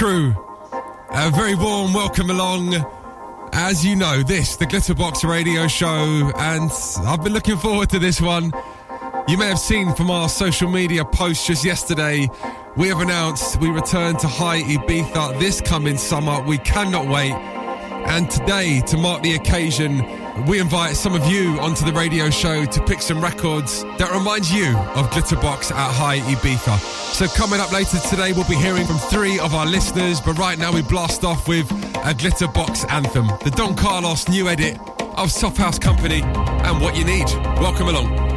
Crew, a very warm welcome along. As you know, this, the Glitterbox radio show, and I've been looking forward to this one. You may have seen from our social media posts just yesterday, we have announced we return to High Ibiza this coming summer. We cannot wait. And today, to mark the occasion, we invite some of you onto the radio show to pick some records that remind you of Glitterbox at High Ibiza. So coming up later today, we'll be hearing from three of our listeners, but right now we blast off with a Glitterbox anthem, the Don Carlos new edit of Soft House Company and What You Need. Welcome along.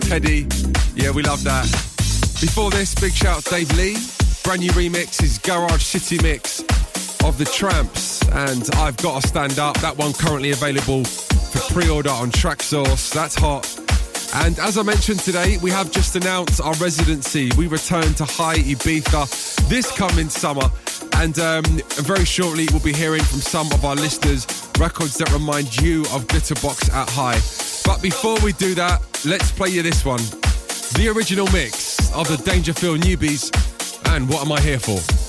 Teddy. Yeah, we love that. Before this, big shout out to Dave Lee. Brand new remix is Garage City Mix of the Trammps. And I've got to stand up. That one currently available for pre-order on Traxsource. That's hot. And as I mentioned today, we have just announced our residency. We return to High Ibiza this coming summer. And um, very shortly, we'll be hearing from some of our listeners records that remind you of Glitterbox at High. But before we do that, let's play you this one. The original mix of the Dangerfield newbies and What Am I Here For?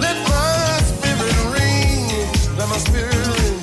Let my spirit ring. Let my spirit ring.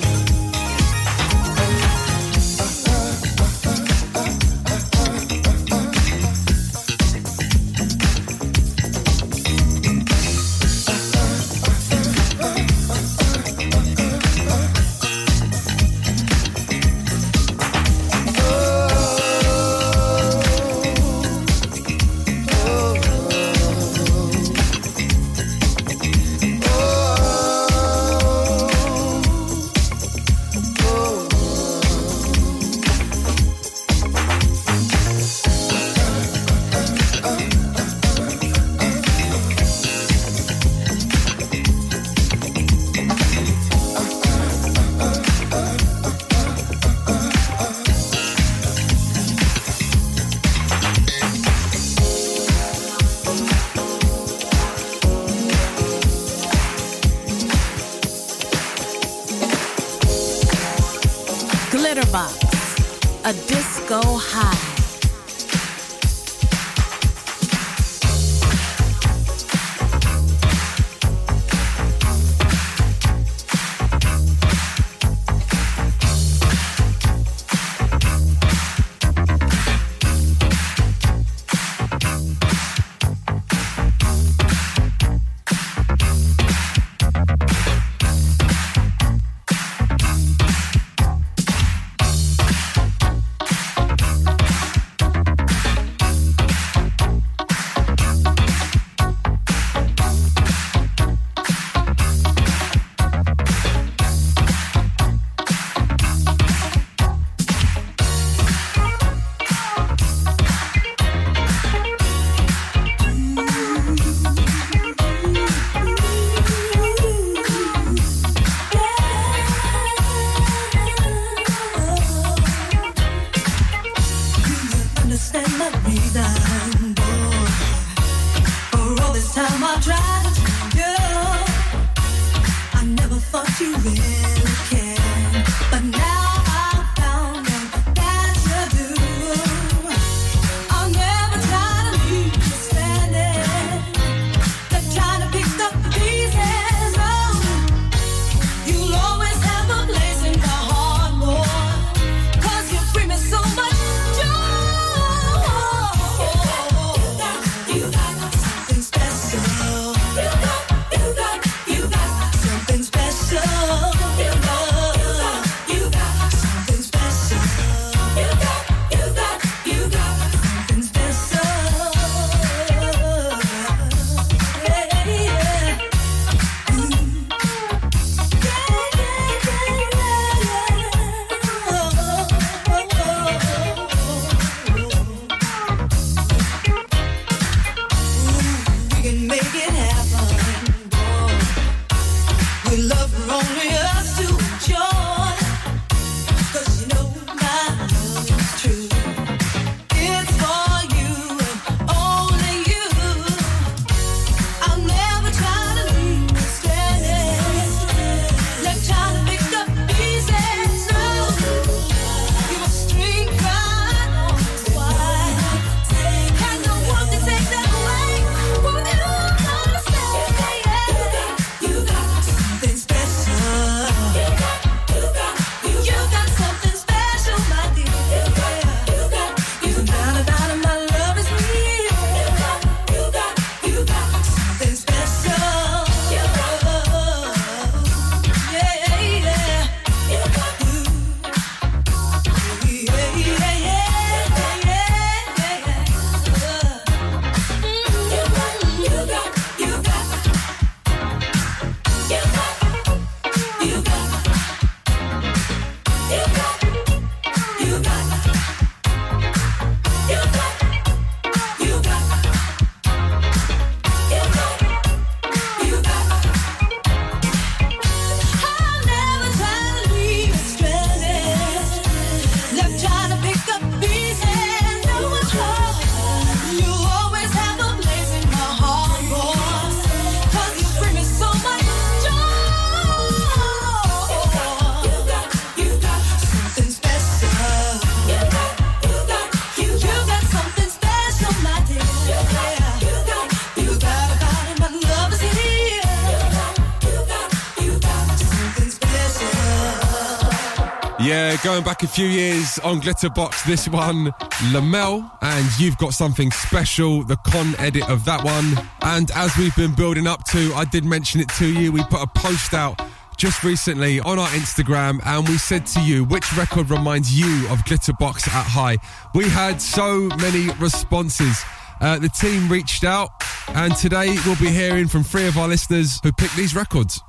Going back a few years on Glitterbox, this one, Lamel, and you've got something special, the Kon edit of that one. And as we've been building up to, I did mention it to you, we put a post out just recently on our Instagram and we said to you which record reminds you of Glitterbox at High. We had so many responses. Uh, the team reached out and today we'll be hearing from three of our listeners who picked these records.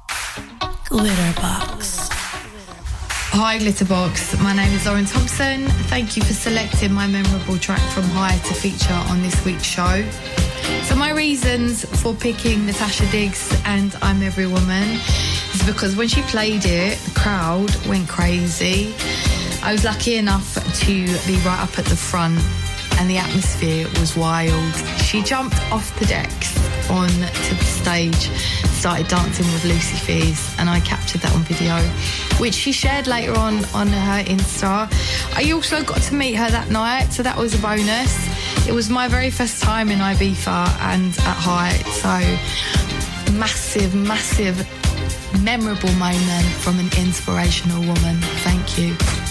Glitterbox. Hi Glitterbox, my name is Lauren Thompson. Thank you for selecting my memorable track from High to feature on this week's show. So my reasons for picking Natasha Diggs and I'm Every Woman is because when she played it, the crowd went crazy. I was lucky enough to be right up at the front and the atmosphere was wild. She jumped off the decks on to the stage, started dancing with Lucy Fears, and I captured that on video, which she shared later on on her Insta. I also got to meet her that night, so that was a bonus. It was my very first time in Ibiza and at Height, so massive, massive, memorable moment from an inspirational woman. Thank you.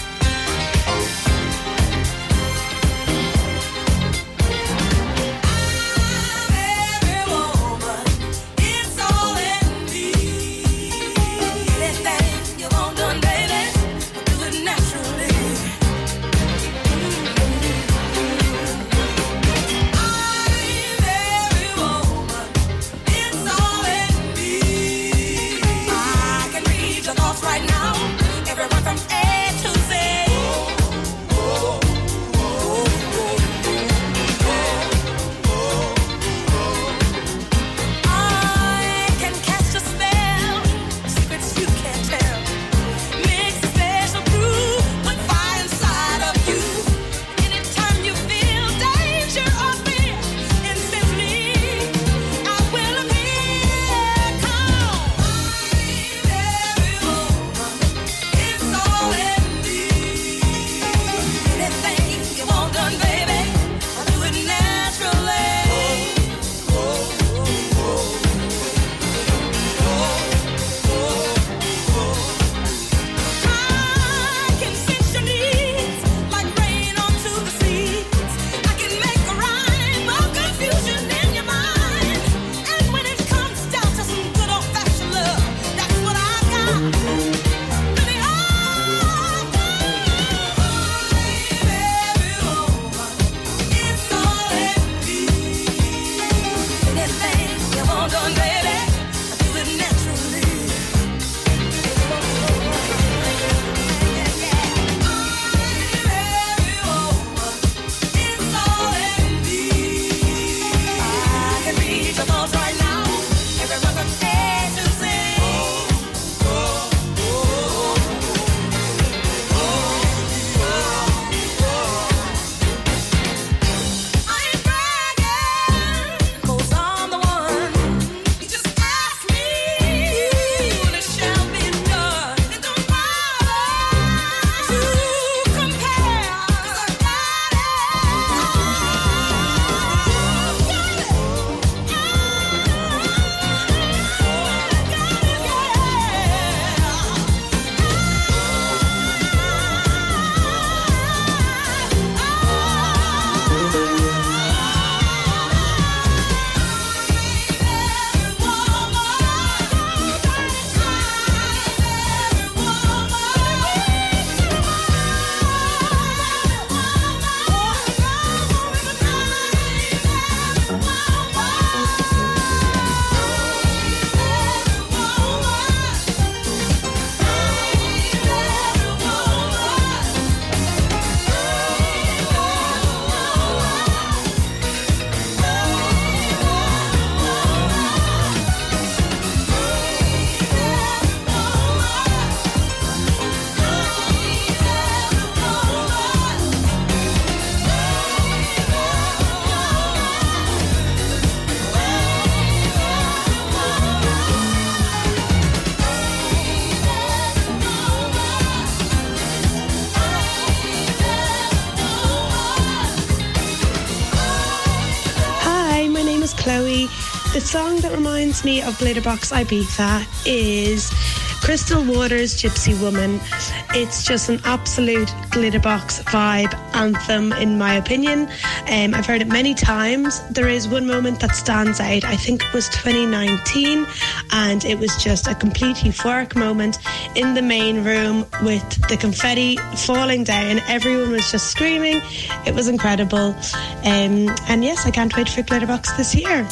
me of Glitterbox Ibiza is Crystal Waters Gypsy Woman. It's just an absolute glitterbox vibe anthem, in my opinion. Um, I've heard it many times. There is one moment that stands out. I think it was 2019, and it was just a complete euphoric moment in the main room with the confetti falling down. Everyone was just screaming. It was incredible. Um, and yes, I can't wait for Glitterbox this year.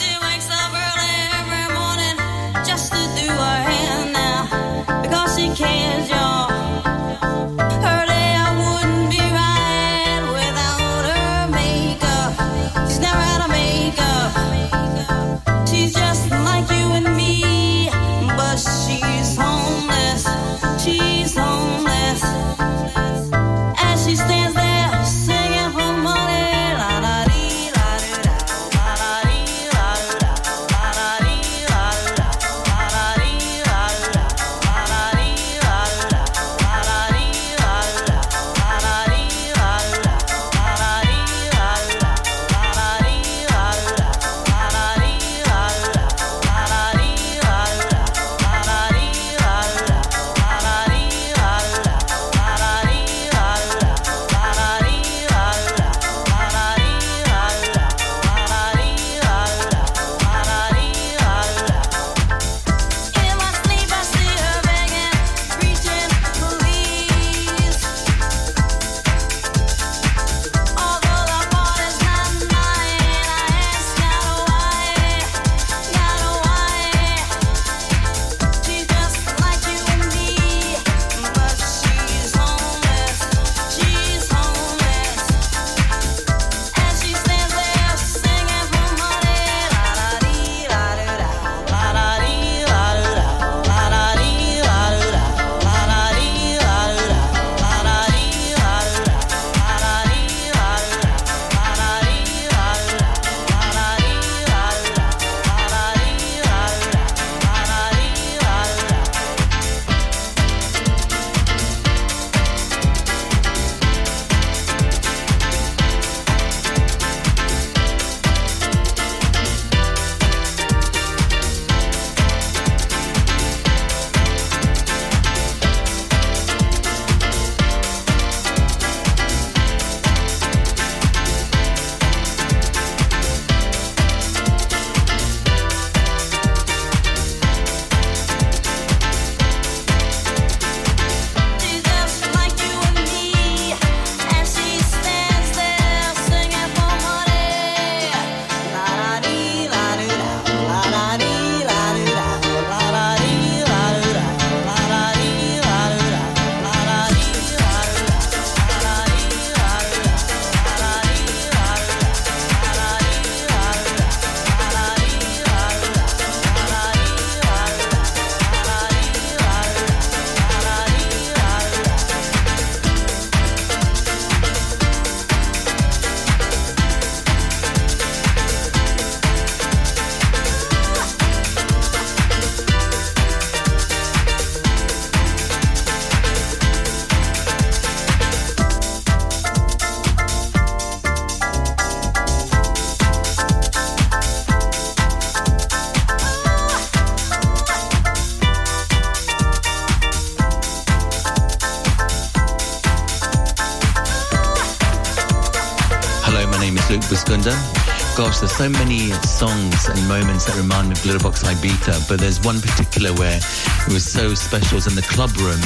There's so many songs and moments that remind me of Glitterbox Ibiza, but there's one particular where it was so special. It was in the club room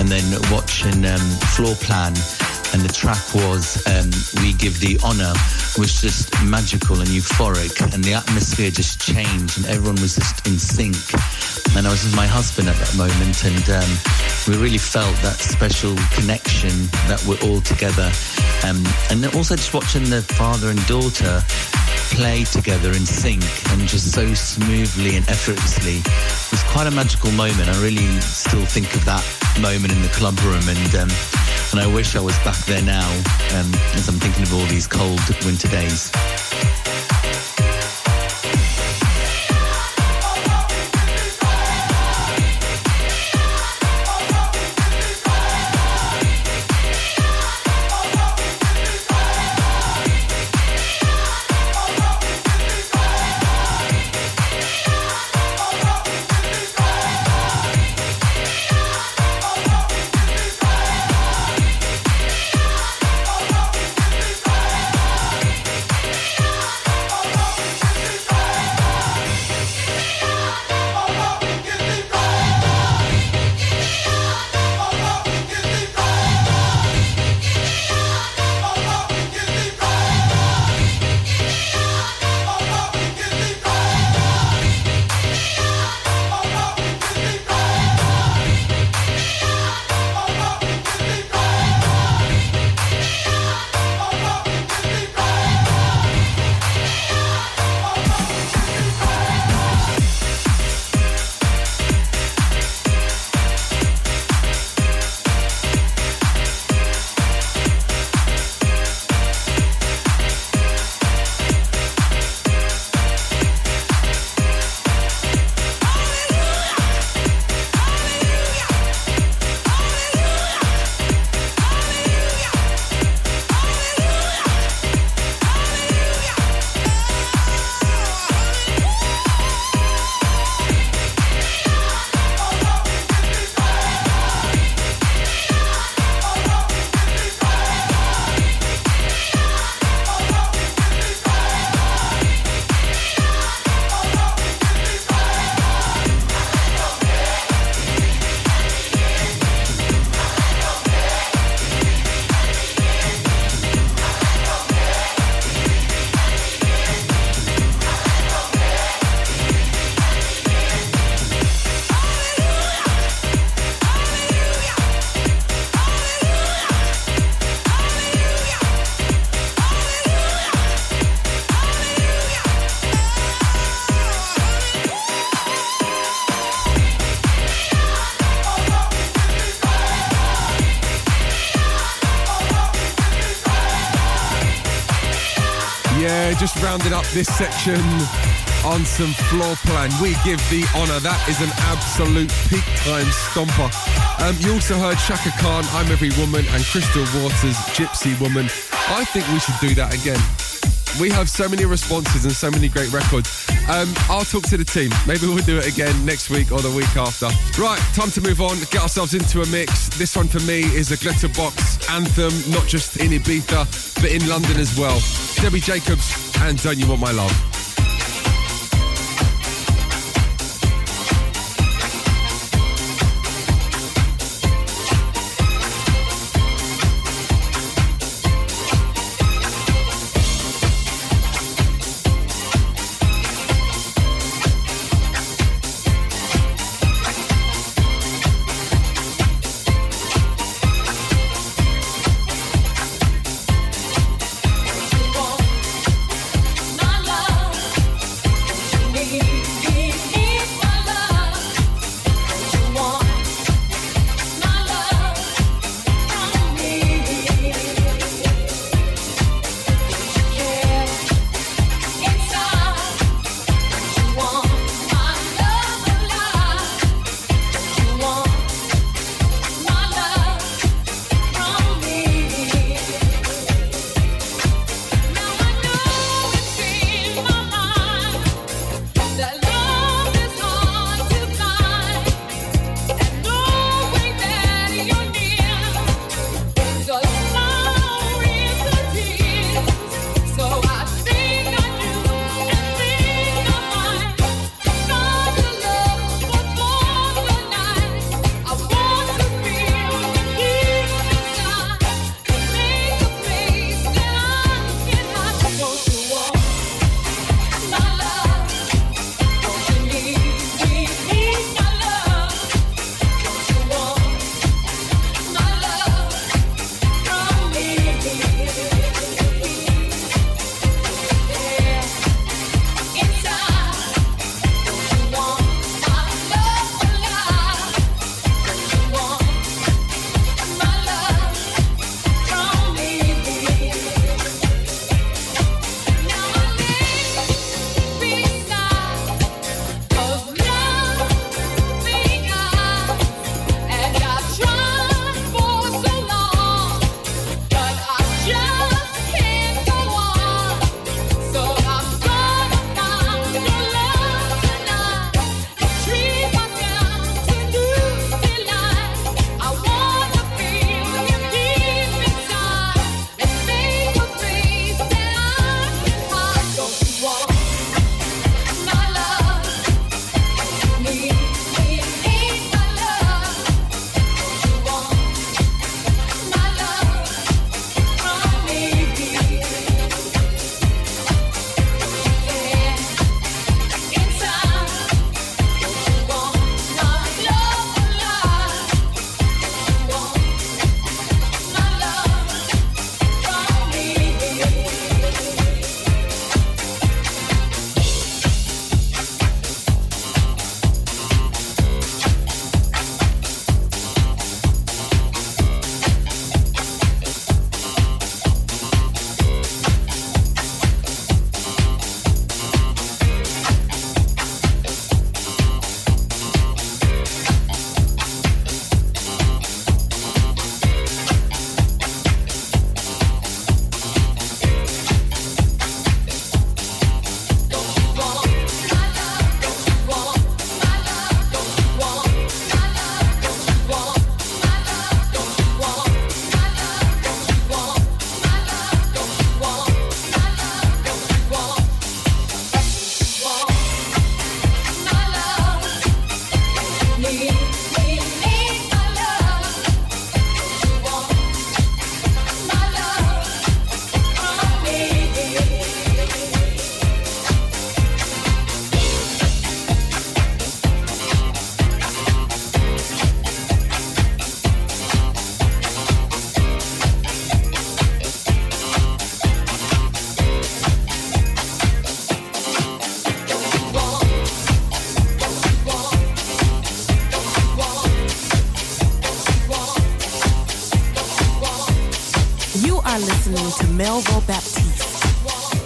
and then watching um, Floorplan and the track was um, We Give the Honor was just magical and euphoric and the atmosphere just changed and everyone was just in sync. And I was with my husband at that moment and um, we really felt that special connection that we're all together. Um, and also just watching the father and daughter play together in sync and just so smoothly and effortlessly it was quite a magical moment. I really still think of that moment in the club room and um, and I wish I was back there now um, as I'm thinking of all these cold winter days. Just rounding up this section on some Floorplan. We give the honour. That is an absolute peak time stomper. Um, you also heard Chaka Khan, I'm Every Woman, and Crystal Waters, Gypsy Woman. I think we should do that again. We have so many responses and so many great records. Um, I'll talk to the team. Maybe we'll do it again next week or the week after. Right, time to move on, get ourselves into a mix. This one for me is a Glitterbox anthem, not just in Ibiza, but in London as well. Debbie Jacobs and Don't You Want My Love.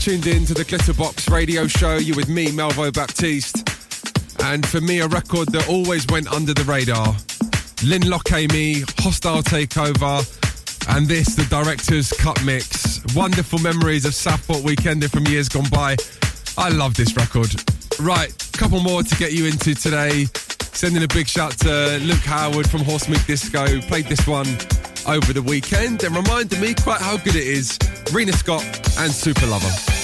tuned in to the Glitterbox radio show. You're with me, Melvo Baptiste. And for me, a record that always went under the radar. Lynn Lockamy, Hostile Takeover, and this, the director's cut mix. Wonderful memories of Southport Weekend from years gone by. I love this record. Right, couple more to get you into today. Sending a big shout to Luke Howard from Horsemeat Disco. Played this one over the weekend and reminded me quite how good it is. Rena Scott and Super Lover.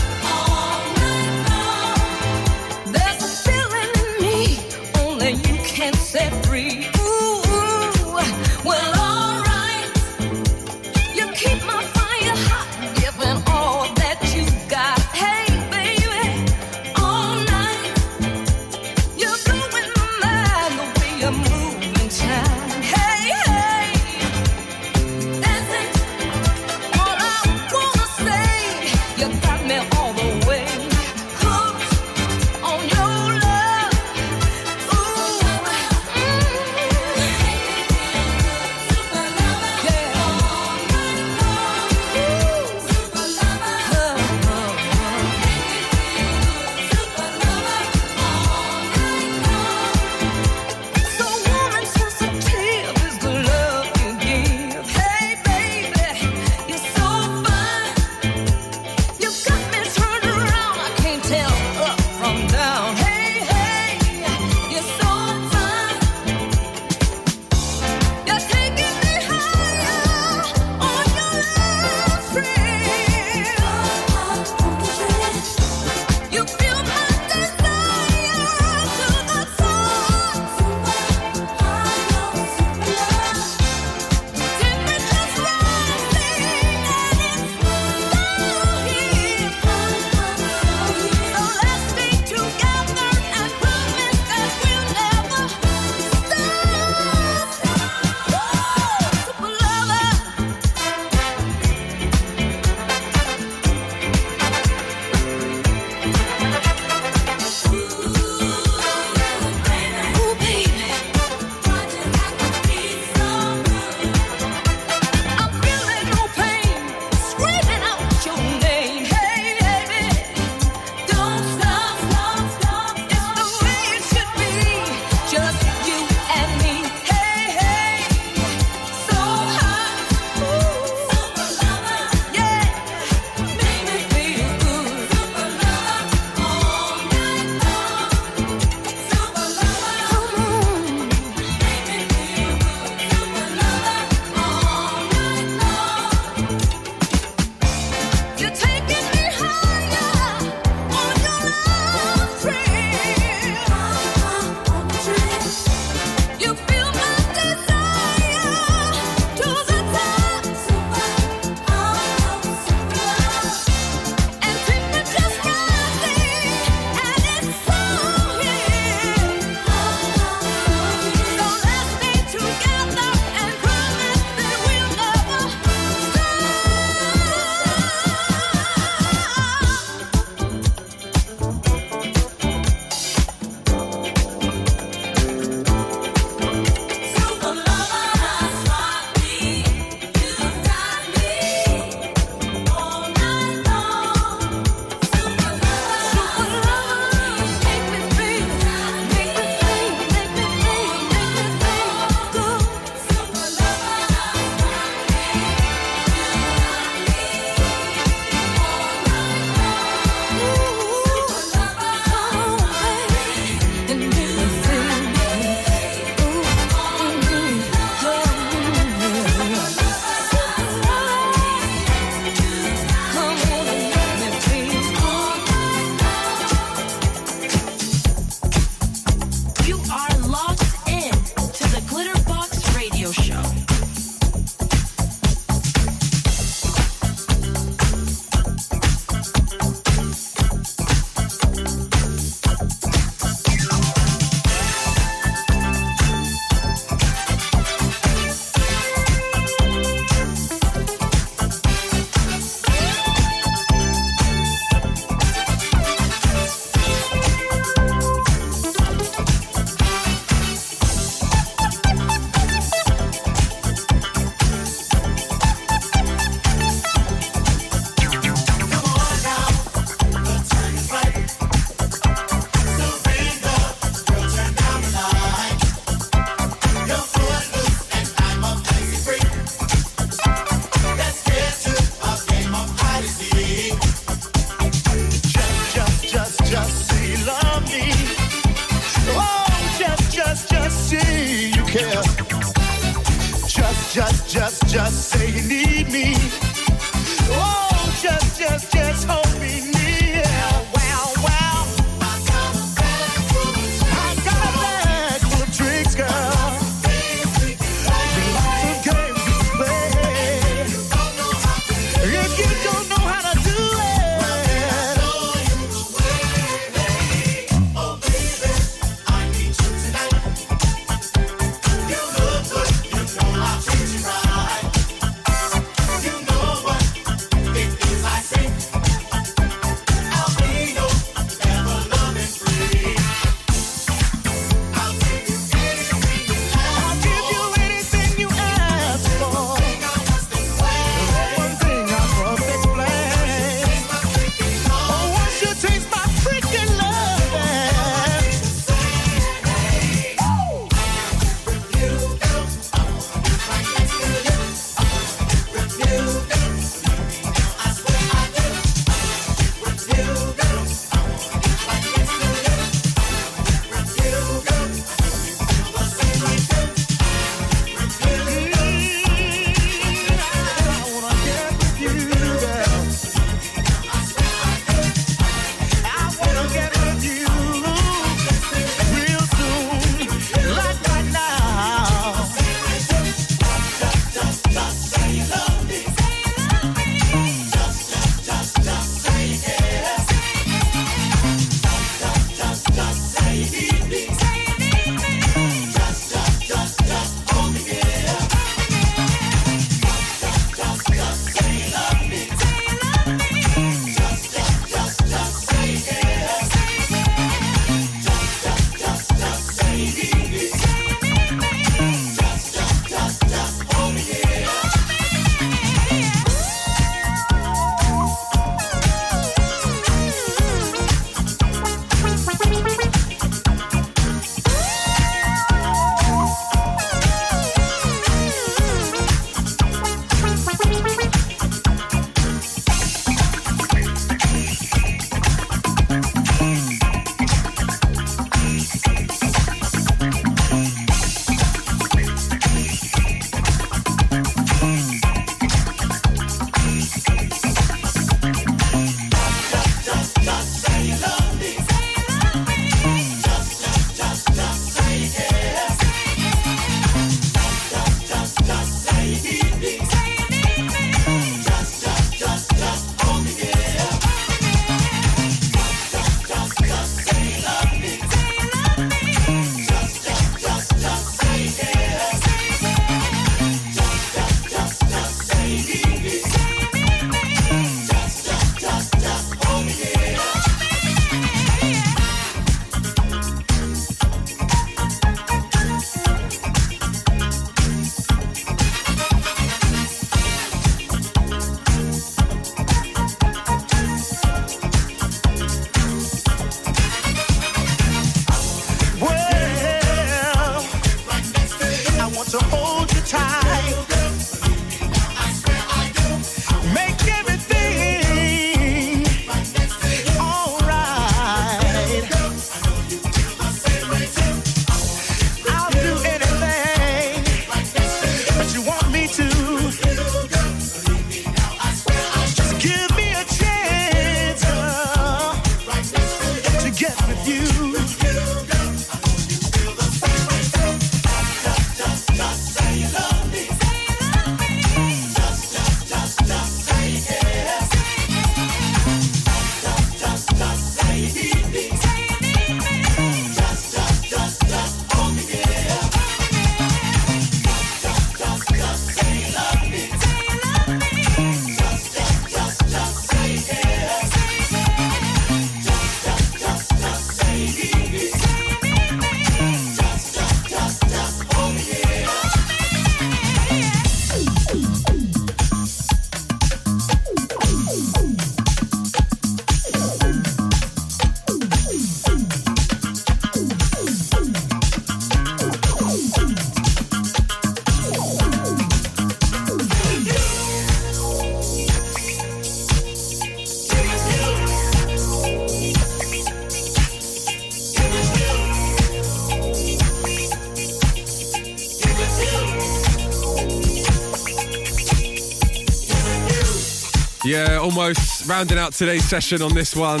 Rounding out today's session on this one.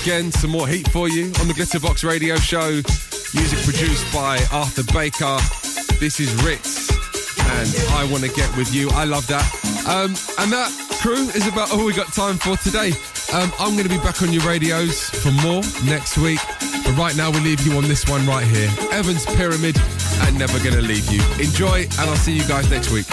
Again, some more heat for you on the Glitterbox Radio Show. Music produced by Arthur Baker. This is Ritz, and I want to get with you. I love that. Um, and that crew is about all we got time for today. Um, I'm going to be back on your radios for more next week. But right now, we leave you on this one right here Evans Pyramid and Never Gonna Leave You. Enjoy, and I'll see you guys next week.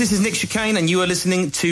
This is Nick Chicane, and you are listening to